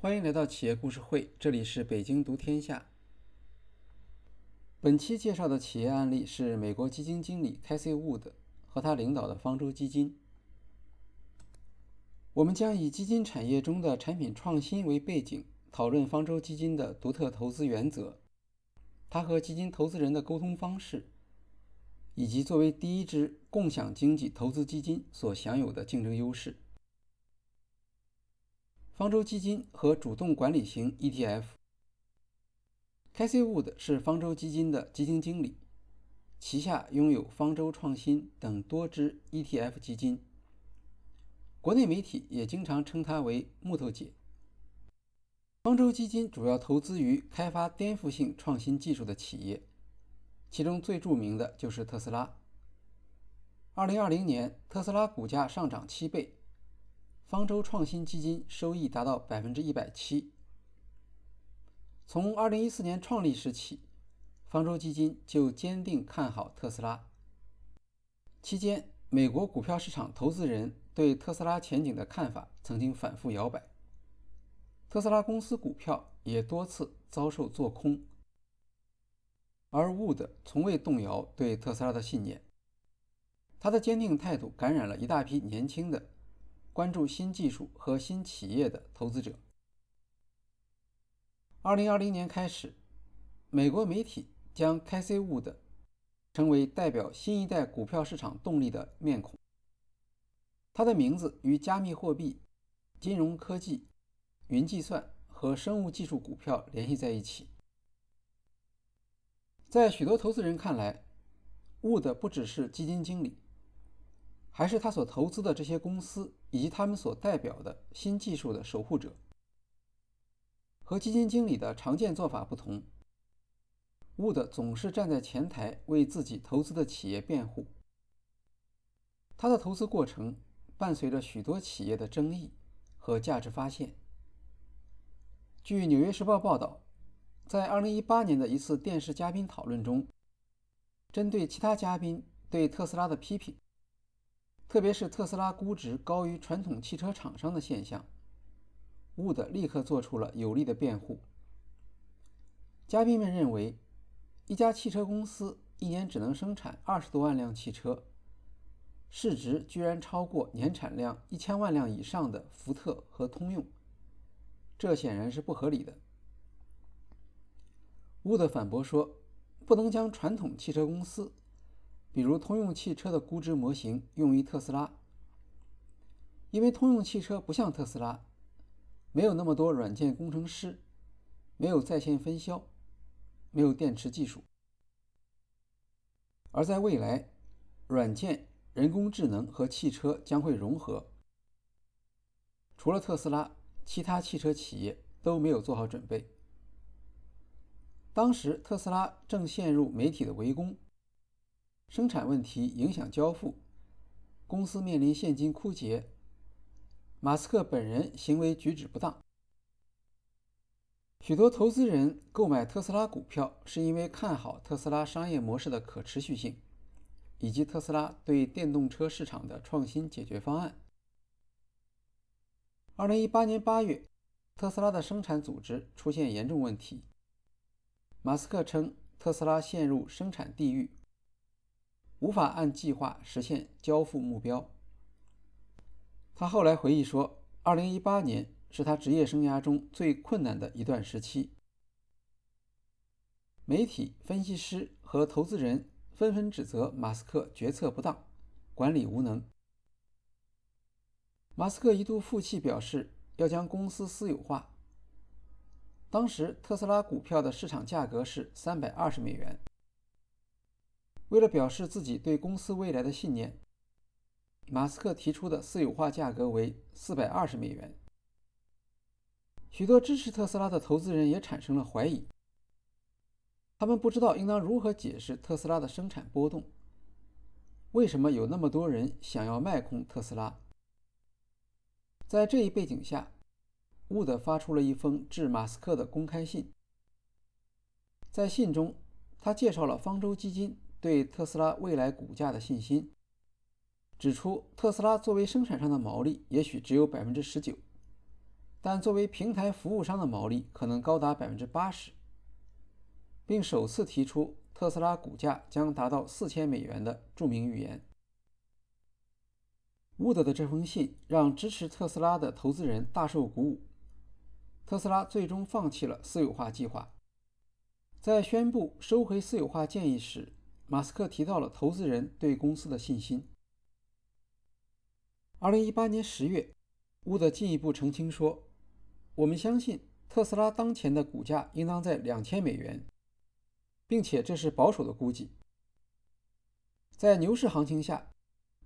欢迎来到企业故事会，这里是北京读天下。本期介绍的企业案例是美国基金经理 Casey Wood 和他领导的方舟基金。我们将以基金产业中的产品创新为背景，讨论方舟基金的独特投资原则，它和基金投资人的沟通方式，以及作为第一支共享经济投资基金所享有的竞争优势。方舟基金和主动管理型 ETF。Casey Wood 是方舟基金的基金经理，旗下拥有方舟创新等多支 ETF 基金。国内媒体也经常称他为“木头姐”。方舟基金主要投资于开发颠覆性创新技术的企业，其中最著名的就是特斯拉。2020年，特斯拉股价上涨七倍。方舟创新基金收益达到百分之一百七。从二零一四年创立时起，方舟基金就坚定看好特斯拉。期间，美国股票市场投资人对特斯拉前景的看法曾经反复摇摆，特斯拉公司股票也多次遭受做空，而 Wood 从未动摇对特斯拉的信念。他的坚定态度感染了一大批年轻的。关注新技术和新企业的投资者。二零二零年开始，美国媒体将 c a s e Wood 成为代表新一代股票市场动力的面孔。他的名字与加密货币、金融科技、云计算和生物技术股票联系在一起。在许多投资人看来，Wood 不只是基金经理。还是他所投资的这些公司以及他们所代表的新技术的守护者。和基金经理的常见做法不同，Wood 总是站在前台为自己投资的企业辩护。他的投资过程伴随着许多企业的争议和价值发现。据《纽约时报》报道，在2018年的一次电视嘉宾讨论中，针对其他嘉宾对特斯拉的批评。特别是特斯拉估值高于传统汽车厂商的现象，Wood 立刻做出了有力的辩护。嘉宾们认为，一家汽车公司一年只能生产二十多万辆汽车，市值居然超过年产量一千万辆以上的福特和通用，这显然是不合理的。Wood 反驳说，不能将传统汽车公司。比如通用汽车的估值模型用于特斯拉，因为通用汽车不像特斯拉，没有那么多软件工程师，没有在线分销，没有电池技术。而在未来，软件、人工智能和汽车将会融合。除了特斯拉，其他汽车企业都没有做好准备。当时特斯拉正陷入媒体的围攻。生产问题影响交付，公司面临现金枯竭。马斯克本人行为举止不当。许多投资人购买特斯拉股票是因为看好特斯拉商业模式的可持续性，以及特斯拉对电动车市场的创新解决方案。二零一八年八月，特斯拉的生产组织出现严重问题。马斯克称特斯拉陷入生产地狱。无法按计划实现交付目标。他后来回忆说：“2018 年是他职业生涯中最困难的一段时期。”媒体、分析师和投资人纷纷指责马斯克决策不当、管理无能。马斯克一度负气，表示要将公司私有化。当时特斯拉股票的市场价格是三百二十美元。为了表示自己对公司未来的信念，马斯克提出的私有化价格为四百二十美元。许多支持特斯拉的投资人也产生了怀疑，他们不知道应当如何解释特斯拉的生产波动，为什么有那么多人想要卖空特斯拉。在这一背景下，沃德发出了一封致马斯克的公开信，在信中，他介绍了方舟基金。对特斯拉未来股价的信心，指出特斯拉作为生产商的毛利也许只有百分之十九，但作为平台服务商的毛利可能高达百分之八十，并首次提出特斯拉股价将达到四千美元的著名预言。伍德的这封信让支持特斯拉的投资人大受鼓舞，特斯拉最终放弃了私有化计划。在宣布收回私有化建议时，马斯克提到了投资人对公司的信心。二零一八年十月，乌德进一步澄清说：“我们相信特斯拉当前的股价应当在两千美元，并且这是保守的估计。在牛市行情下。”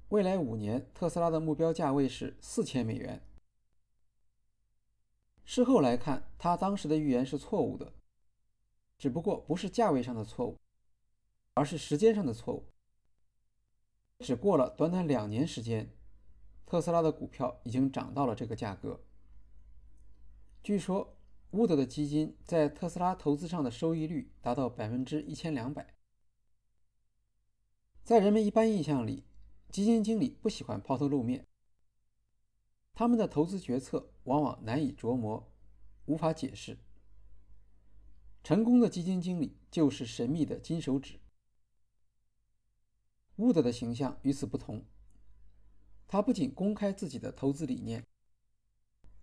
未来五年，特斯拉的目标价位是四千美元。事后来看，他当时的预言是错误的，只不过不是价位上的错误，而是时间上的错误。只过了短短两年时间，特斯拉的股票已经涨到了这个价格。据说，伍德的基金在特斯拉投资上的收益率达到百分之一千两百。在人们一般印象里，基金经理不喜欢抛头露面，他们的投资决策往往难以琢磨，无法解释。成功的基金经理就是神秘的金手指。伍德的形象与此不同，他不仅公开自己的投资理念，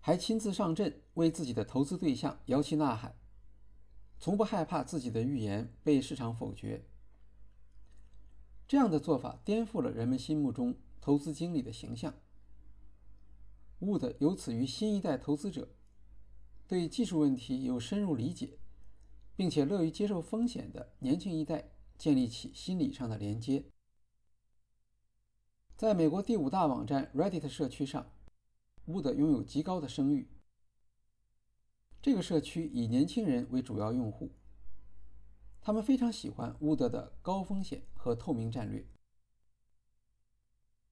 还亲自上阵为自己的投资对象摇旗呐喊，从不害怕自己的预言被市场否决。这样的做法颠覆了人们心目中投资经理的形象。Wood 由此与新一代投资者对技术问题有深入理解，并且乐于接受风险的年轻一代建立起心理上的连接。在美国第五大网站 Reddit 社区上，Wood 拥有极高的声誉。这个社区以年轻人为主要用户。他们非常喜欢乌德的高风险和透明战略。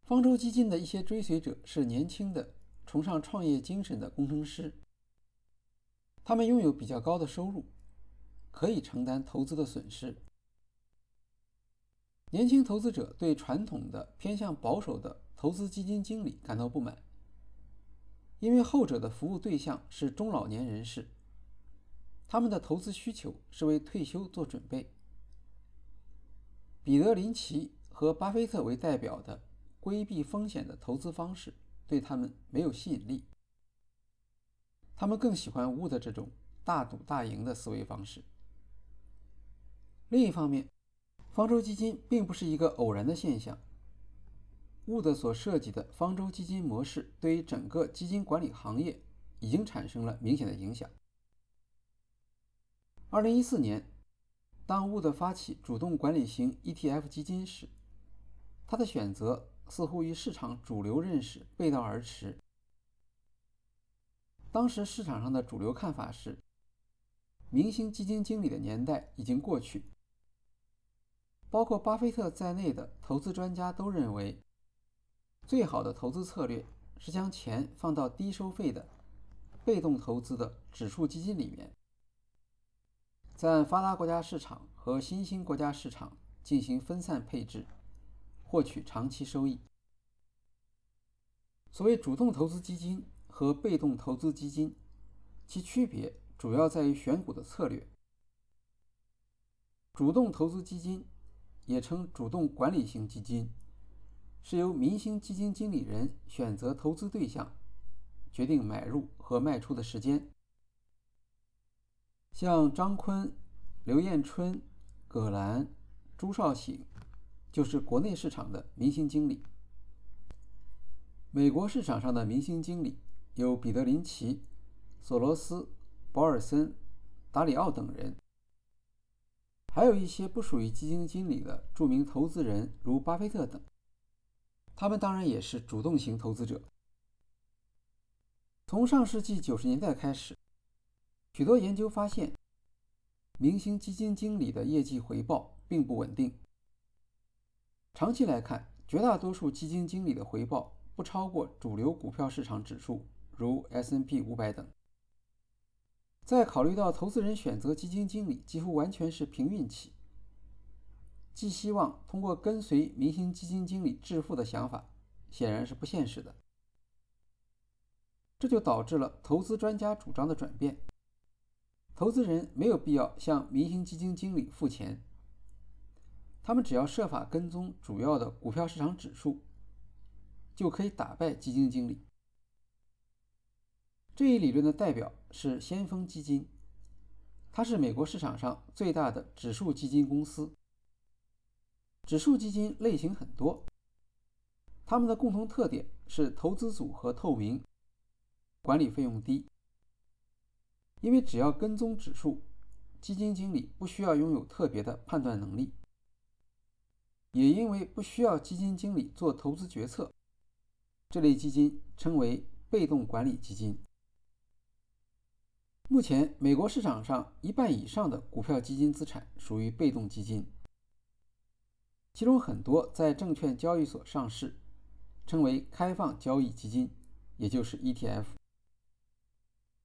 方舟基金的一些追随者是年轻的、崇尚创业精神的工程师。他们拥有比较高的收入，可以承担投资的损失。年轻投资者对传统的偏向保守的投资基金经理感到不满，因为后者的服务对象是中老年人士。他们的投资需求是为退休做准备。彼得林奇和巴菲特为代表的规避风险的投资方式对他们没有吸引力。他们更喜欢乌的这种大赌大赢的思维方式。另一方面，方舟基金并不是一个偶然的现象。乌德所设计的方舟基金模式对于整个基金管理行业已经产生了明显的影响。二零一四年，当沃德发起主动管理型 ETF 基金时，他的选择似乎与市场主流认识背道而驰。当时市场上的主流看法是，明星基金经理的年代已经过去。包括巴菲特在内的投资专家都认为，最好的投资策略是将钱放到低收费的被动投资的指数基金里面。在发达国家市场和新兴国家市场进行分散配置，获取长期收益。所谓主动投资基金和被动投资基金，其区别主要在于选股的策略。主动投资基金，也称主动管理型基金，是由明星基金经理人选择投资对象，决定买入和卖出的时间。像张坤、刘彦春、葛兰、朱少醒，就是国内市场的明星经理。美国市场上的明星经理有彼得林奇、索罗斯、保尔森、达里奥等人，还有一些不属于基金经理的著名投资人，如巴菲特等。他们当然也是主动型投资者。从上世纪九十年代开始。许多研究发现，明星基金经理的业绩回报并不稳定。长期来看，绝大多数基金经理的回报不超过主流股票市场指数，如 S&P 五百等。在考虑到投资人选择基金经理几乎完全是凭运气，寄希望通过跟随明星基金经理致富的想法，显然是不现实的。这就导致了投资专家主张的转变。投资人没有必要向明星基金经理付钱，他们只要设法跟踪主要的股票市场指数，就可以打败基金经理。这一理论的代表是先锋基金，它是美国市场上最大的指数基金公司。指数基金类型很多，它们的共同特点是投资组合透明，管理费用低。因为只要跟踪指数，基金经理不需要拥有特别的判断能力，也因为不需要基金经理做投资决策，这类基金称为被动管理基金。目前，美国市场上一半以上的股票基金资产属于被动基金，其中很多在证券交易所上市，称为开放交易基金，也就是 ETF。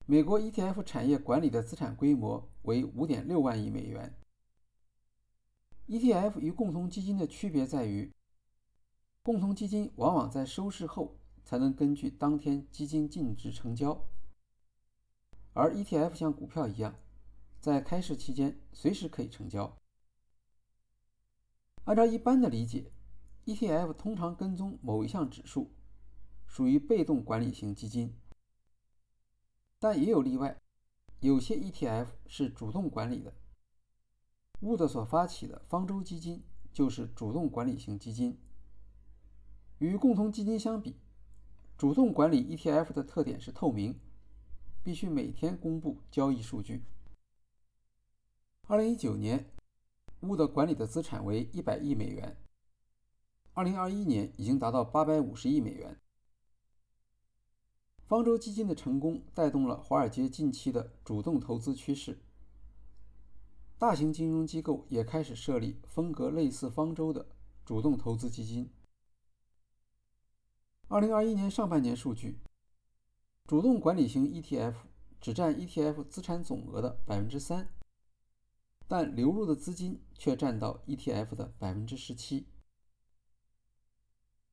美国 ETF 产业管理的资产规模为五点六万亿美元。ETF 与共同基金的区别在于，共同基金往往在收市后才能根据当天基金净值成交。而 ETF 像股票一样，在开市期间随时可以成交。按照一般的理解，ETF 通常跟踪某一项指数，属于被动管理型基金。但也有例外，有些 ETF 是主动管理的。Wood 所发起的方舟基金就是主动管理型基金。与共同基金相比，主动管理 ETF 的特点是透明。必须每天公布交易数据。二零一九年，Wood 管理的资产为一百亿美元，二零二一年已经达到八百五十亿美元。方舟基金的成功带动了华尔街近期的主动投资趋势，大型金融机构也开始设立风格类似方舟的主动投资基金。二零二一年上半年数据。主动管理型 ETF 只占 ETF 资产总额的百分之三，但流入的资金却占到 ETF 的百分之十七。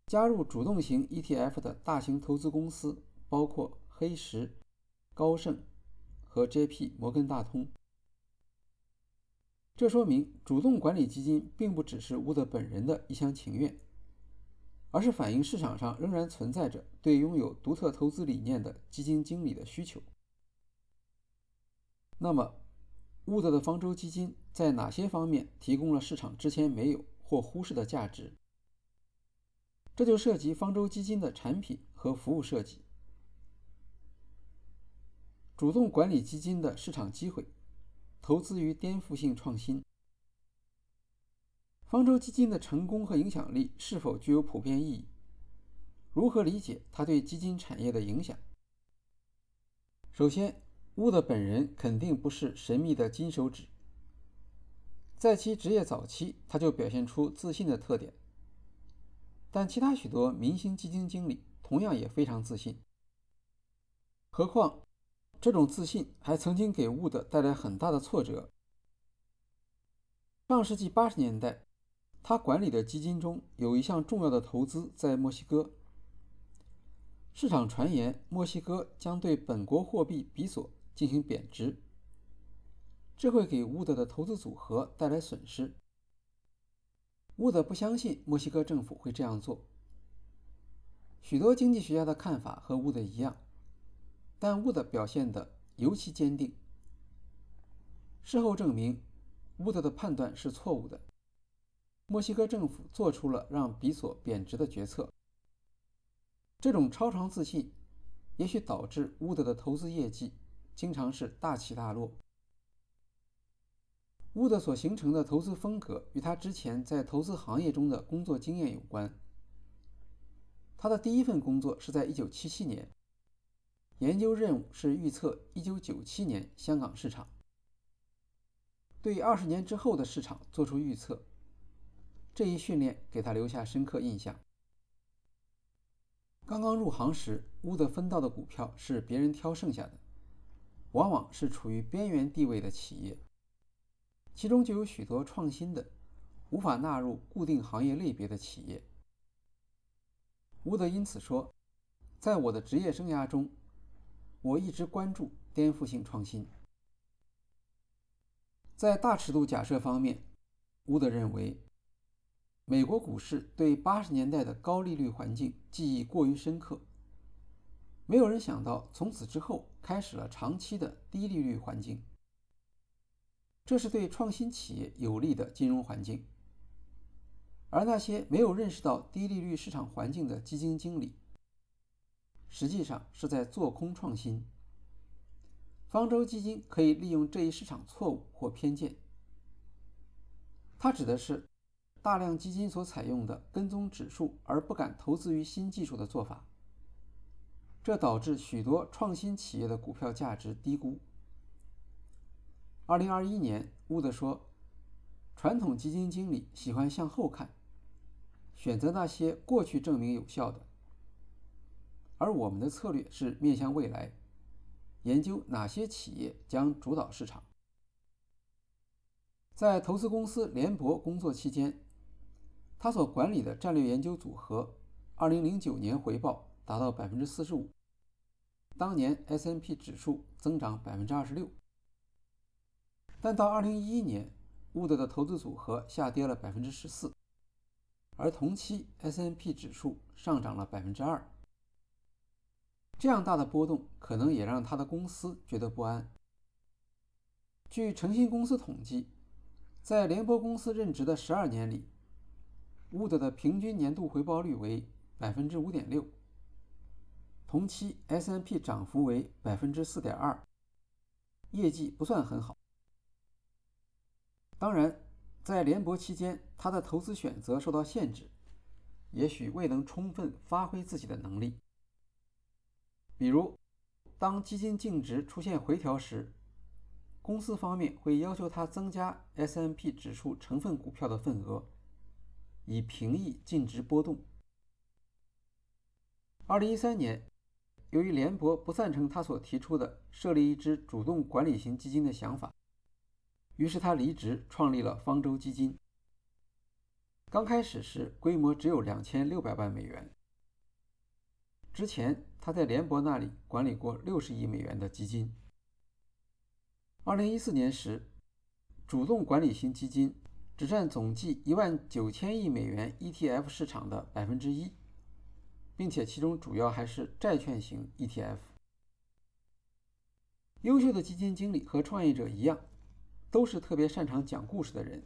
加入主动型 ETF 的大型投资公司包括黑石、高盛和 JP 摩根大通。这说明主动管理基金并不只是乌德本人的一厢情愿。而是反映市场上仍然存在着对拥有独特投资理念的基金经理的需求。那么，乌德的方舟基金在哪些方面提供了市场之前没有或忽视的价值？这就涉及方舟基金的产品和服务设计、主动管理基金的市场机会、投资于颠覆性创新。方舟基金的成功和影响力是否具有普遍意义？如何理解它对基金产业的影响？首先，乌德本人肯定不是神秘的金手指。在其职业早期，他就表现出自信的特点。但其他许多明星基金经理同样也非常自信。何况，这种自信还曾经给乌德带来很大的挫折。上世纪八十年代。他管理的基金中有一项重要的投资在墨西哥。市场传言墨西哥将对本国货币比索进行贬值，这会给乌德的投资组合带来损失。乌德不相信墨西哥政府会这样做。许多经济学家的看法和乌德一样，但乌德表现得尤其坚定。事后证明，乌德的判断是错误的。墨西哥政府做出了让比索贬值的决策。这种超常自信，也许导致乌德的投资业绩经常是大起大落。乌德所形成的投资风格与他之前在投资行业中的工作经验有关。他的第一份工作是在1977年，研究任务是预测1997年香港市场，对二十年之后的市场做出预测。这一训练给他留下深刻印象。刚刚入行时，乌德分到的股票是别人挑剩下的，往往是处于边缘地位的企业，其中就有许多创新的、无法纳入固定行业类别的企业。乌德因此说：“在我的职业生涯中，我一直关注颠覆性创新。在大尺度假设方面，乌德认为，美国股市对八十年代的高利率环境记忆过于深刻，没有人想到从此之后开始了长期的低利率环境，这是对创新企业有利的金融环境。而那些没有认识到低利率市场环境的基金经理，实际上是在做空创新。方舟基金可以利用这一市场错误或偏见，它指的是大量基金所采用的跟踪指数而不敢投资于新技术的做法，这导致许多创新企业的股票价值低估。二零二一年，乌德说，传统基金经理喜欢向后看，选择那些过去证明有效的，而我们的策略是面向未来。研究哪些企业将主导市场。在投资公司联博工作期间，他所管理的战略研究组合，2009年回报达到45%，当年 S&P 指数增长26%。但到2011年，乌德的投资组合下跌了14%，而同期 S&P 指数上涨了2%。这样大的波动，可能也让他的公司觉得不安。据诚信公司统计，在联博公司任职的十二年里，乌德的平均年度回报率为百分之五点六，同期 S&P 涨幅为百分之四点二，业绩不算很好。当然，在联博期间，他的投资选择受到限制，也许未能充分发挥自己的能力。比如，当基金净值出现回调时，公司方面会要求他增加 S&P 指数成分股票的份额，以平抑净值波动。二零一三年，由于联博不赞成他所提出的设立一支主动管理型基金的想法，于是他离职，创立了方舟基金。刚开始时，规模只有两千六百万美元。之前，他在联博那里管理过六十亿美元的基金。二零一四年时，主动管理型基金只占总计一万九千亿美元 ETF 市场的百分之一，并且其中主要还是债券型 ETF。优秀的基金经理和创业者一样，都是特别擅长讲故事的人。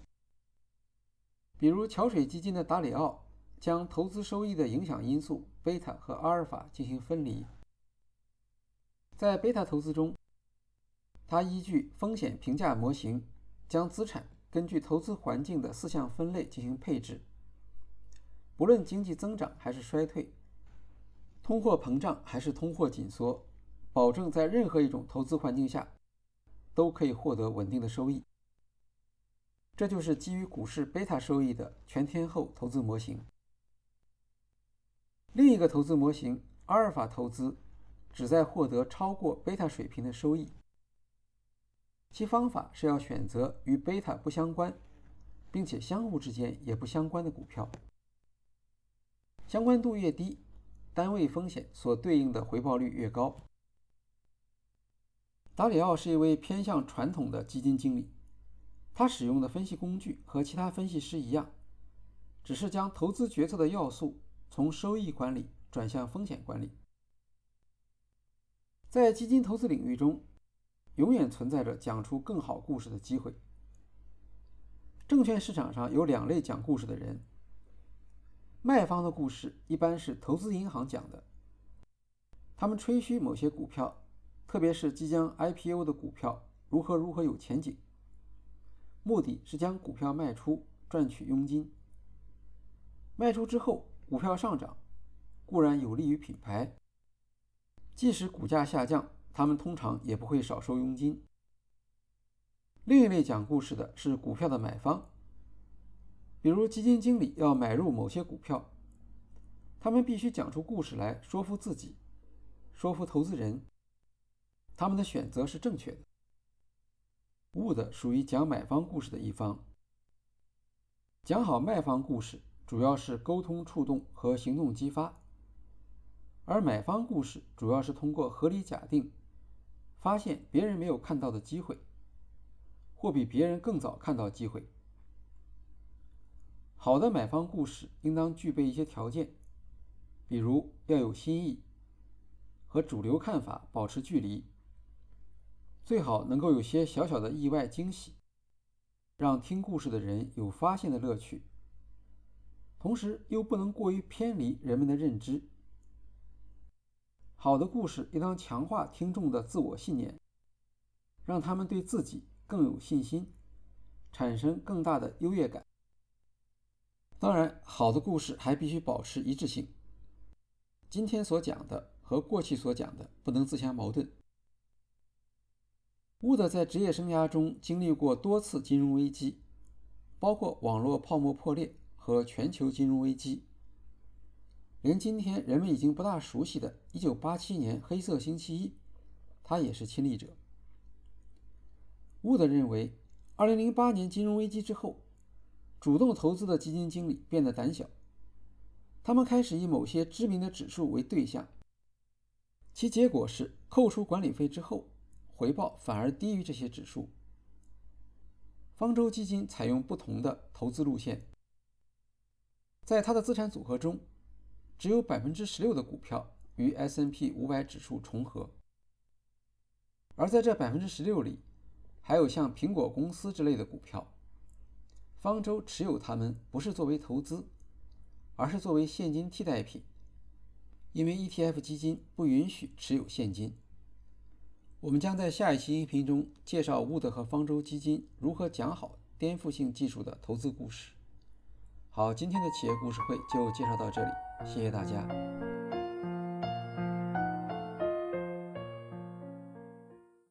比如桥水基金的达里奥。将投资收益的影响因素贝塔和阿尔法进行分离。在贝塔投资中，他依据风险评价模型，将资产根据投资环境的四项分类进行配置。不论经济增长还是衰退，通货膨胀还是通货紧缩，保证在任何一种投资环境下都可以获得稳定的收益。这就是基于股市贝塔收益的全天候投资模型。另一个投资模型阿尔法投资，旨在获得超过贝塔水平的收益。其方法是要选择与贝塔不相关，并且相互之间也不相关的股票。相关度越低，单位风险所对应的回报率越高。达里奥是一位偏向传统的基金经理，他使用的分析工具和其他分析师一样，只是将投资决策的要素。从收益管理转向风险管理，在基金投资领域中，永远存在着讲出更好故事的机会。证券市场上有两类讲故事的人：卖方的故事一般是投资银行讲的，他们吹嘘某些股票，特别是即将 IPO 的股票如何如何有前景，目的是将股票卖出赚取佣金。卖出之后。股票上涨固然有利于品牌，即使股价下降，他们通常也不会少收佣金。另一类讲故事的是股票的买方，比如基金经理要买入某些股票，他们必须讲出故事来说服自己，说服投资人，他们的选择是正确的。Wood 属于讲买方故事的一方，讲好卖方故事。主要是沟通触动和行动激发，而买方故事主要是通过合理假定发现别人没有看到的机会，或比别人更早看到机会。好的买方故事应当具备一些条件，比如要有新意，和主流看法保持距离，最好能够有些小小的意外惊喜，让听故事的人有发现的乐趣。同时又不能过于偏离人们的认知。好的故事应当强化听众的自我信念，让他们对自己更有信心，产生更大的优越感。当然，好的故事还必须保持一致性。今天所讲的和过去所讲的不能自相矛盾。乌德在职业生涯中经历过多次金融危机，包括网络泡沫破裂。和全球金融危机，连今天人们已经不大熟悉的1987年黑色星期一，他也是亲历者。沃德认为，2008年金融危机之后，主动投资的基金经理变得胆小，他们开始以某些知名的指数为对象，其结果是扣除管理费之后，回报反而低于这些指数。方舟基金采用不同的投资路线。在他的资产组合中，只有百分之十六的股票与 S N P 五百指数重合，而在这百分之十六里，还有像苹果公司之类的股票。方舟持有它们不是作为投资，而是作为现金替代品，因为 ETF 基金不允许持有现金。我们将在下一期音频中介绍沃德和方舟基金如何讲好颠覆性技术的投资故事。好，今天的企业故事会就介绍到这里，谢谢大家。